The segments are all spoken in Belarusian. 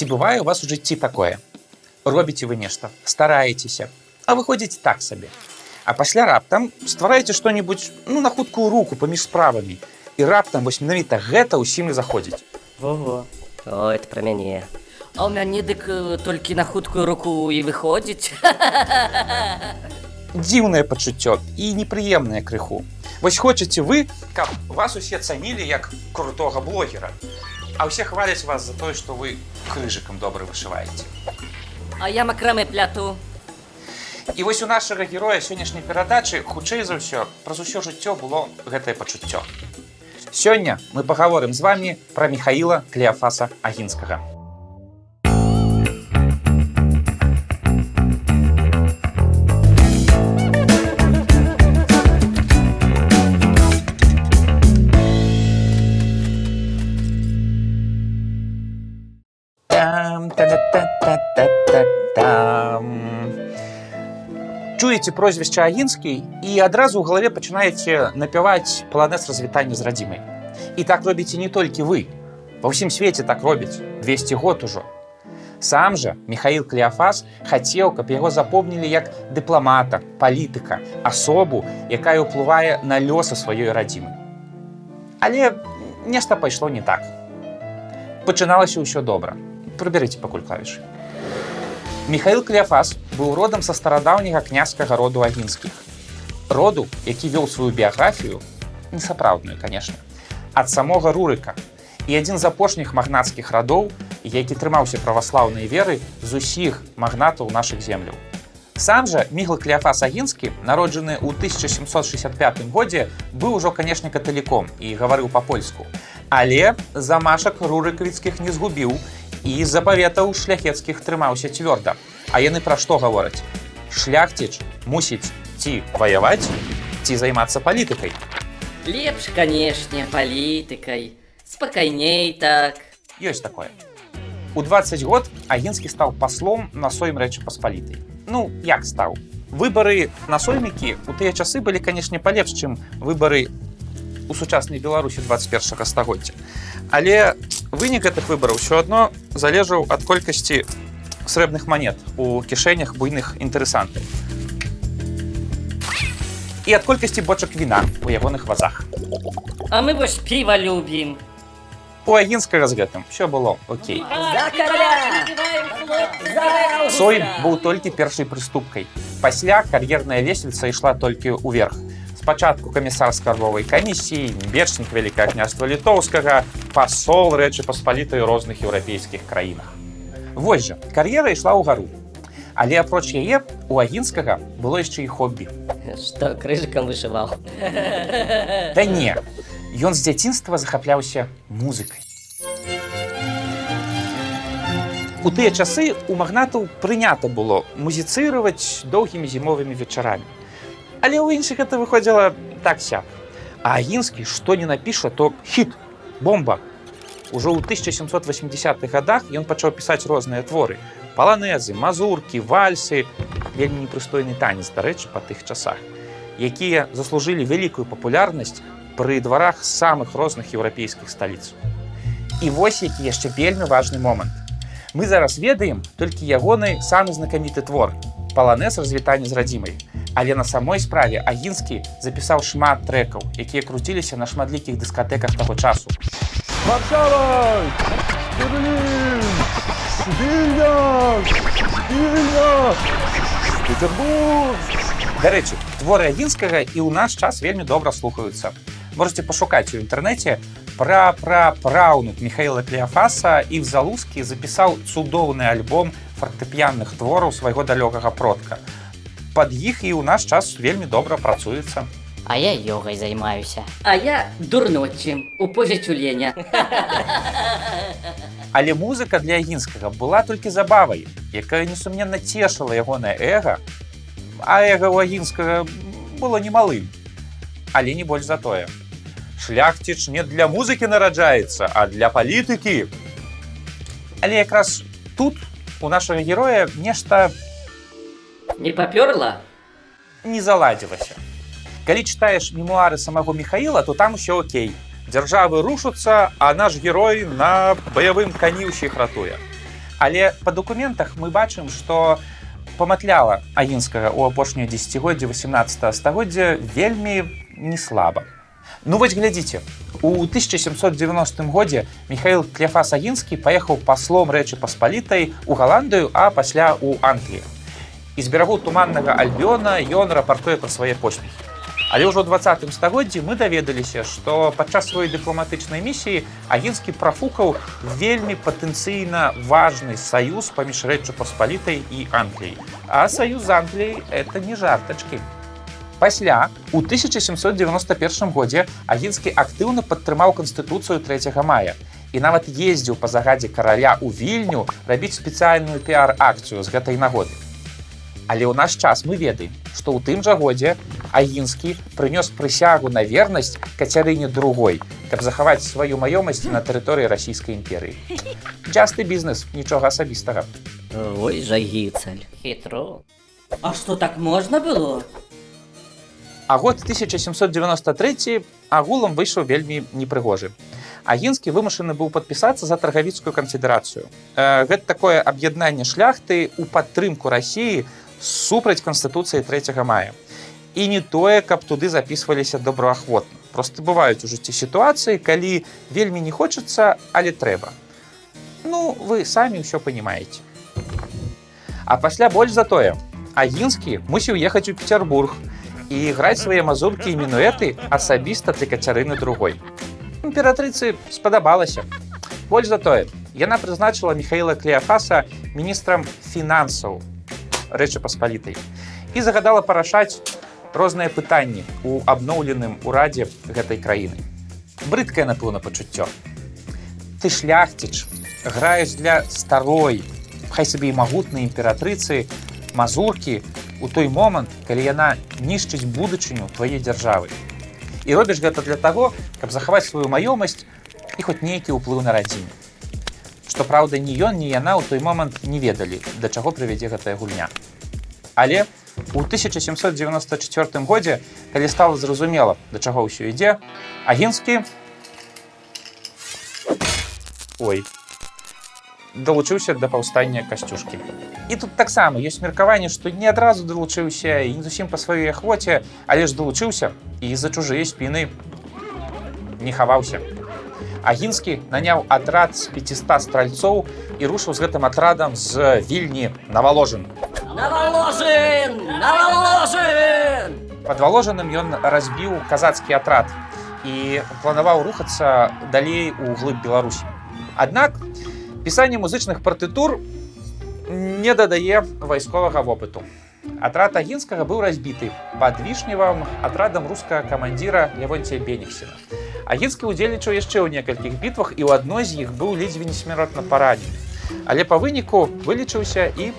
ці бывае у вас у жыцці такое робіце вы нешта стараецеся а выходзіць так сабе а пасля раптам ствараеце што-нибудь ну на хуткую руку паміж справамі і раптам вось менавіта гэта ўсім і заходзіць Ого. О, это про мяне. А ў мяне дык э, толькі на хуткую руку і выходзіць. дзіўнае пачуццё і непрыемнае крыху вось хочаце вы каб вас усе цанілі як крутога блогера а ўсе хваляць вас за тое што вы крыжыкам добра вышываеце А я макрамы пляту. І вось у нашага героя сённяшняй перадачы хутчэй за ўсё праз усё жыццё было гэтае пачуццё. Сёння мы пагаворым з вами пра Михаіла Клеафаса Агінскага. Чуеце прозвішча агінскі і адразу ў галаве пачынаеце напяваць паланез развітання з радзімай. І так робіце не толькі вы. Ва ўсім свеце так робяць 200 год ужо. Сам жа Михаил Клеафас хацеў, каб яго запомнілі як дыпламата, палітыка, асобу, якая ўплывае на лёсы сваёй радзімы. Але нешта пайшло не так. Пачыналася ўсё добра. Прыбярыце пакуль клавішы. Михаил Клеафас быў родам са старадаўняга княскага роду агінскіх. Роду, які вёў сваю біяграфію, несапраўдную, канешне, ад самога Рурыка і адзін з апошніх магнацкіх радоў, які трымаўся праваслаўнай веры з усіх магнатаў нашых земляў. Сам жа Мігл Клеафас Агінскі, народжаны ў 1765 годзе, быў ужо, канешне, каталіком і гаварыў па-польску. Але замашак рурыкавіцкіх не згубіў і з запаветаў шляхецкіх трымаўся цвёрда. А яны пра што гавораць? Шляхціч мусіць ці ваяваць, ці займацца палітыкай. Лепш, канешне, палітыкай. Спакайней так. Ёсць такое. У 20 год Агінскі стаў паслом на сойм рэчы паспалітай. Ну, як стаў? Выбары на соймікі у тыя часы былі, канешне, палепш, чым выбары у сучаснай Беларусі 21 стагоддзя. Але вынік гэтых выбараў ўсё адно залежаў ад колькасці срэбных манет у кішэнях буйных інтарэсантаў. І ад колькасці бочак віна у ягоных вазах. А мы вось піва любім. У агінскага з гэтым все было окей. Сой быў толькі першай прыступкай. Пасля кар'ерная лесвіца ішла толькі ўверх. Спачатку камісар скарбовай камісіі, бечнік вялікае княства літоўскага, пасол рэчы паспалітай розных еўрапейскіх краінах. Вось жа, кар'ера ішла ў гару. Але апроч яе у агінскага было яшчэ і хоббі. Что, крыжиком вышивал? Да не, ён з дзяцінства захапляўся музыкай. У тыя часы у магнатаў прынята было музіцыраваць доўгімі зімовымі вечарамі. Але ў іншых это выходзіла так сяк. А агінскі што не напіша, то хіт, бомба. Ужо ў 1780-х годах ён пачаў пісаць розныя творы. Паланезы, мазуркі, вальсы, вельмі непрыстойны танец, дарэчы, па тых часах, якія заслужылі вялікую папулярнасць пры дварах самых розных еўрапейскіх сталіц. І вось які яшчэ вельмі важны момант. Мы зараз ведаем толькі ягоны самы знакаміты твор паланез развітання з радзімай. Але на самой справе агінскі запісаў шмат трэкаў, якія круціліся на шматлікіх дыскатэках таго часу. Варшава! Петербург! Дарэчы, творы агінскага і ў наш час вельмі добра слухаюцца. Можете пашукаць у інтэрнэце пра пра праўнук Михаила Клеафаса і в залузкі запісаў цудоўны альбом фартэп'янных твораў свайго далёкага продка. Пад іх і ў наш час вельмі добра працуецца. А я йогой займаюся. А я дурнотчым у позе тюленя. Але музыка для агінскага была толькі забавай, якая несумненна цешыла ягонае эго, а эго ў агінскага было немалым, але не больш за тое. Шляхціч не для музыкі нараджаецца, а для палітыкі. Але якраз тут у нашага героя нешта Не папёрла? не заладзілася. Калі чытаеш мемуары самого Михаила, то там усё окей. Дзяржавы рушацца, а наш герой на баявым кані ўсіх ратуе. Але па дакументах мы бачым, што паматляла агінскага ў апошняе дзегоддзе 18 стагоддзя вельмі не слаба. Ну вось глядзіце. У 1790 годзе Михаил Кляфас Агінскі паехаў паслом рэчы паспалітай у Галандыю, а пасля ў Англію. І з берагу туманнага альбіёна ён рапартуе пра свае поспехі. Але ўжо ў 20 стагоддзі мы даведаліся, што падчас сваёй дыпламатычнай місіі агінскі прафукаў вельмі патэнцыйна важны саюз паміж рэччу паспалітай і Англіяй. А саюз з Англіяй это не жартачкі. Пасля у 1791 годзе агінскі актыўна падтрымаў канстытуцыю 3 мая і нават ездзіў па загадзе караля ў вільню рабіць спецыяльную піар-акцыю з гэтай нагоды. Але ў наш час мы ведаем, што ў тым жа годзе агінскі прынёс прысягу на вернасць кацярыне другой, каб захаваць сваю маёмасць на тэрыторыі расійскай імперыі. Часты бізнес нічога асабістага. Ой, жа гіцаль. Хитро. А что, так можно было? А год 1793 агулам выйшаў вельмі непрыгожы. Агінскі вымушаны быў падпісацца за таргавіцкую канфедэрацыю. Э, Гэта такое аб'яднанне шляхты ў падтрымку рассіі супраць канстытуцыі 3 мая. І не тое, каб туды запісваліся добраахвотна. Просто бываюць у жыцці сітуацыі, калі вельмі не хочацца, але трэба. Ну, вы самі ўсё панимаете. А пасля больш за тое, Агінскі мусіў ехаць у Петербург і граць свае мазуркі і мінуэты асабіста для кацярыны другой. Імператрыцы спадабалася. Больш за тое, яна прызначыла Михаила Клеафаса міністрам фінансаў рэчы паспалітай і загадала парашаць розныя пытанні у абноўленым урадзе гэтай краіны. Брыдкае, напэўна, пачуццё. Ты шляхціч, граеш для старой, хай сабе і магутнай імператрыцы, мазуркі у той момант, калі яна нішчыць будучыню твае дзяржавы. І робіш гэта для таго, каб захаваць сваю маёмасць і хоць нейкі ўплыў на радзіму. Што праўда, ні ён, ні яна ў той момант не ведалі, да чаго прывядзе гэтая гульня. Але у 1794 годзе, калі стала зразумела, да чаго ўсё ідзе, агінскі Ой далучыўся да паўстання касцюшкі. І тут таксама ёсць меркаванне, што не адразу далучыўся і не зусім па сваёй ахвоце, але ж далучыўся і за чужыя спіны не хаваўся. Агінскі наняў атрад з 500 стральцоў і рушыў з гэтым атрадам з вільні наваложын. Наволожен! Наволожен! Пад валожаным ён разбіў казацкі атрад і планаваў рухацца далей у глыб Беларусі. Аднак пісанне музычных партытур не дадае вайсковага вопыту. Атрад агінскага быў разбіты пад вішневым атрадам рускага камандзіра Лявонція Беніксена. Агінскі удзельнічаў яшчэ ў некалькіх бітвах і ў адной з іх быў ледзьве несмяротна парадзены. Але па выніку вылічыўся і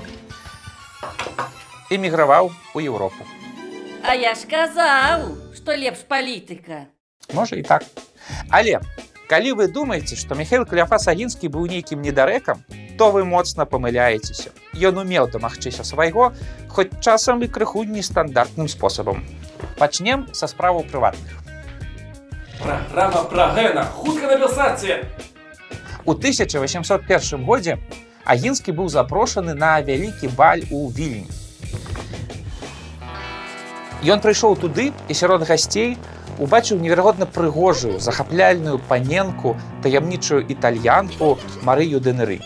эміграваў у Еўропу. А я ж казаў, што лепш палітыка. Можа і так. Але калі вы думаеце, што Михаил Кляфас Агінскі быў нейкім недарэкам, то вы моцна памыляецеся. Ён умеў дамагчыся свайго, хоць часам і крыху нестандартным спосабам. Пачнем са справаў прыватных. Програма про Гена. Хутка напісаце. У 1801 годзе Агінскі быў запрошаны на вялікі баль у вільні. Ён прыйшоў туды і сярод гасцей убачыў неверагодна прыгожую, захапляльную паненку, таямнічую італьянку Марыю Дэнеры.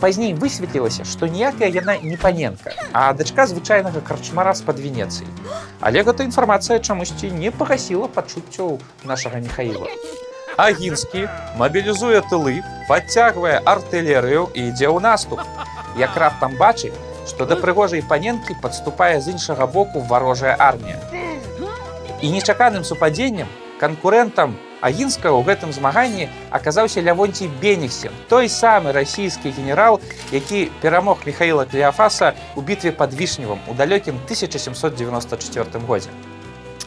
Пазней высветлілася, што ніякая яна не паненка, а дачка звычайнага карчмара з-пад Венецыі. Але гэта інфармацыя чамусьці не пагасіла пачуццяў нашага Михаіла. Агінскі мабілізуе тылы, падцягвае артылерыю і ідзе ў наступ. Як раптам бачыць, што да прыгожай паненкі падступае з іншага боку варожая армія. І нечаканым супадзеннем канкурэнтам агінскага ў гэтым змаганні аказаўся Лявонцій Беніксен, той самы расійскі генерал, які перамог Михаіла Клеафаса у бітве пад вішневым у далёкім 1794 годзе.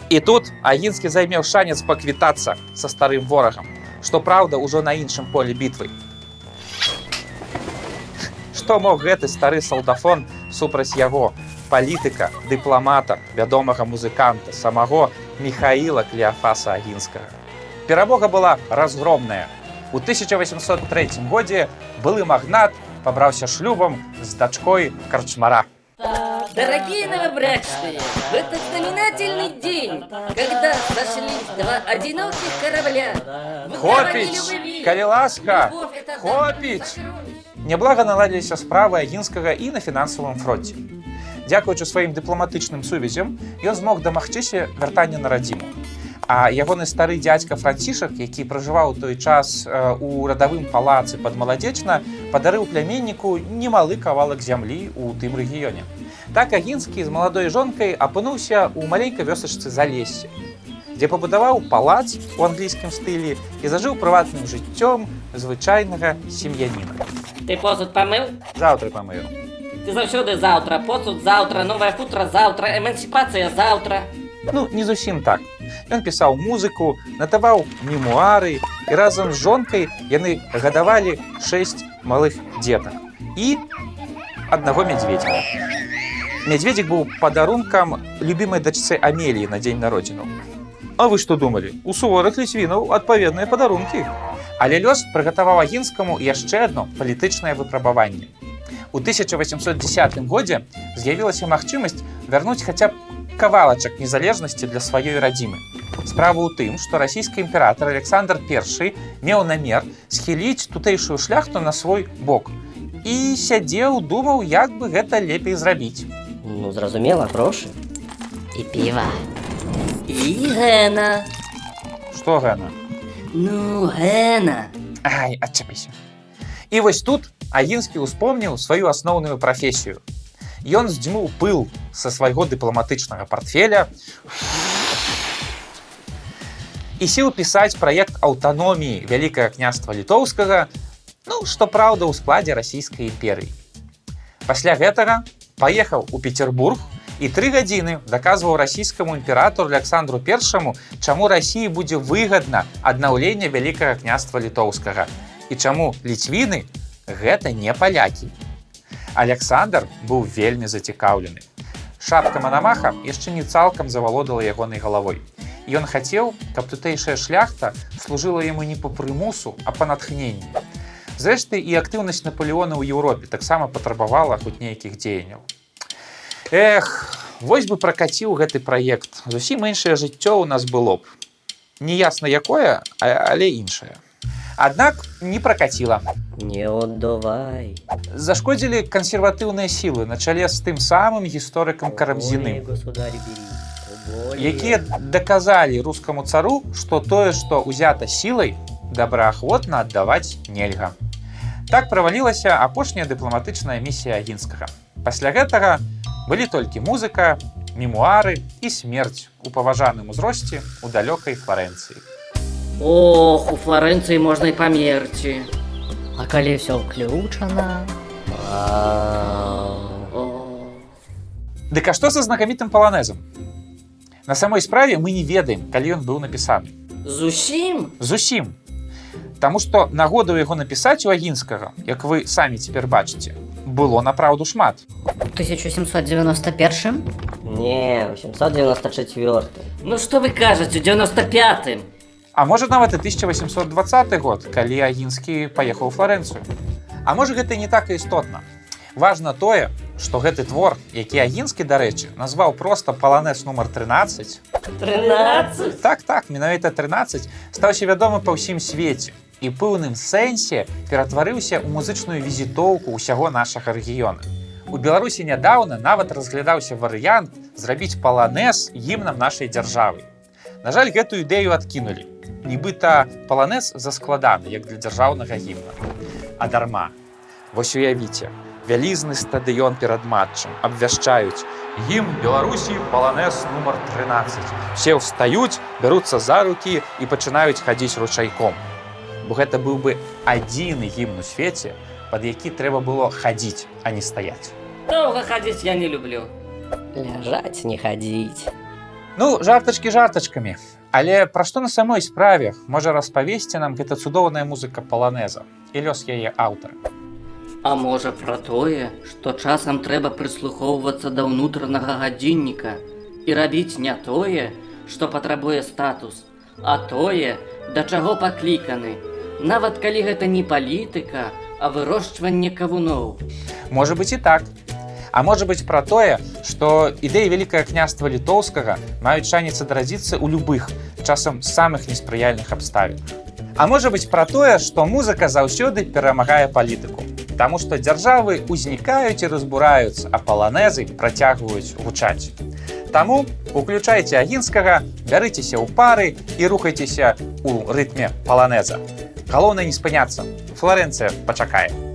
І тут агінскі займеў шанец паквітацца са старым ворагам, што праўда ўжо на іншым полі бітвы. Што мог гэты стары салдафон супраць яго, палітыка, дыпламата, вядомага музыканта, самого Михаіла Клеафаса Агінскага. Перамога была разгромная. У 1803 годзе былы магнат пабраўся шлюбам з дачкой карчмара. Дорогие новобрачные, в этот знаменательный день, когда сошлись два одиноких корабля, Хопіць, калі ласка, хопіць. Няблага наладзіліся справы агінскага і на фінансавым фронте. Дзякуючы сваім дыпламатычным сувязям ён змог дамагчыся вяртання на радзіму. А ягоны стары дзядзька францішак, які пражываў той час у радавым палацы пад маладзечна, падарыў пляменніку немалы кавалак зямлі ў тым рэгіёне. Так агінскі з маладой жонкай апынуўся ў маленькай вёсачцы залесе, дзе пабудаваў палац у англійскім стылі і зажыў прыватным жыццём звычайнага сем'яніна. Ты посуд помыл? Заўтра памыю. Ты заўсёды завтра, посуд завтра, новая футра завтра, эмансіпацыя завтра. Ну, не зусім так. Ён пісаў музыку, натаваў мемуары і разам з жонкай яны гадавалі шэсць малых дзетак і аднаго мядзведзіка. Мядзведзік быў падарункам любімай дачцы Амеліі на дзень народзінаў. А вы што думалі? У суворых ліцвінаў адпаведныя падарункі. Але лёс прыгатаваў агінскаму яшчэ адно палітычнае выпрабаванне. У 1810 годзе з'явілася магчымасць вярнуць хаця б кавалачак незалежнасці для сваёй радзімы. Справа ў тым, што расійскі імператор Александр I меў намер схіліць тутэйшую шляхту на свой бок і сядзеў, думаў, як бы гэта лепей зрабіць. Ну, зразумела, грошы. І піва. І гена. Што гэна? Ну, гена. Ай, адчапіся. І вось тут Агінскі ўспомніў сваю асноўную прафесію. Ён здзьмуў пыл са свайго дыпламатычнага портфеля і сеў пісаць праект аўтаноміі вялікае княства літоўскага, ну, што праўда, у складзе расійскай імперыі. Пасля гэтага паехаў у Петербург і тры гадзіны даказваў расійскаму імператору Александру першаму, чаму рассіі будзе выгадна аднаўленне вялікага княства літоўскага і чаму ліцвіны гэта не палякі. Александр быў вельмі зацікаўлены. Шапка Манамаха яшчэ не цалкам завалодала ягонай галавой. Ён хацеў, каб тутэйшая шляхта служыла яму не па прымусу, а па натхненні. Зрэшты, і актыўнасць Наполеона ў Еўропе таксама патрабавала хоць нейкіх дзеянняў. Эх, вось бы пракаціў гэты праект. Зусім іншае жыццё ў нас было б. Неясна якое, а- але іншае. Аднак не пракаціла. Не отдавай. Зашкодзілі кансерватыўныя сілы на чале з тым самым гісторыкам карамзіным. Более. якія даказалі рускаму цару, што тое, што ўзята сілай, добраахвотна аддаваць нельга. Так правалілася апошняя дыпламатычная місія агінскага. Пасля гэтага былі толькі музыка, мемуары і смерць у паважаным узросце у далёкай Флоренцыі. Ох, у Флоренції можна й померці. А калі ўсё ўключана. Дык а што са знакамітым паланезам? На самой справе мы не ведаем, калі ён быў напісаны. Зусім? Зусім. Таму што нагоду яго напісаць у агінскага, як вы самі цяпер бачыце, было напраўду шмат. у 1791 Не, 894. Ну што вы кажаце, у 95-м? А можа нават і 1820 год, калі агінскі паехаў у Флоренцыю. А можа гэта не так і істотна. Важна тое, што гэты твор, які агінскі, дарэчы, назваў проста паланез нумар 13. 13? Так так, менавіта 13 стаўся вядомы па ўсім свеце і пэўным сэнсе ператварыўся ў музычную візітоўку ўсяго нашага рэгіёна. У Беларусі нядаўна нават разглядаўся варыянт зрабіць паланез гімнам нашай дзяржавы. На жаль, гэтую ідэю адкінулі. Нібыта паланез заскладаны як для дзяржаўнага гімна. А дарма. Вось уявіце, вялізны стадыён перад матчам абвяшчаюць ім Беларусі паланез нумар 13. Все ўстаюць, бяруцца за рукі і пачынаюць хадзіць ручайком. Бо гэта быў бы адзіны гімн у свеце, пад які трэба было хадзіць, а не стаяць. Доўга хадзіць я не люблю. Ляжаць, не хадзіць. Ну, жартачкі жартачкамі. Але пра што на самой справе можа распавесці нам гэта цудоўная музыка паланеза і лёс яе аўтара. А можа пра тое, што часам трэба прыслухоўвацца да ўнутранага гадзінніка і рабіць не тое, што патрабуе статус, а тое, да чаго пакліканы. Нават калі гэта не палітыка, а вырошчванне кавуноў. Можа быць і так. А можа быць пра тое, што ідэі вялікае княства літоўскага маюць шанец адрадзіцца ў любых, часам самых неспрыяльных абставін. А можа быць пра тое, што музыка заўсёды перамагае палітыку. Таму што дзяржавы ўзнікаюць і разбураюцца, а паланезы працягваюць гучаць. Таму уключайце агінскага, бярыцеся ў пары і рухайцеся ў рытме паланеза. Галоўнае не спыняцца. Флоренцыя пачакае.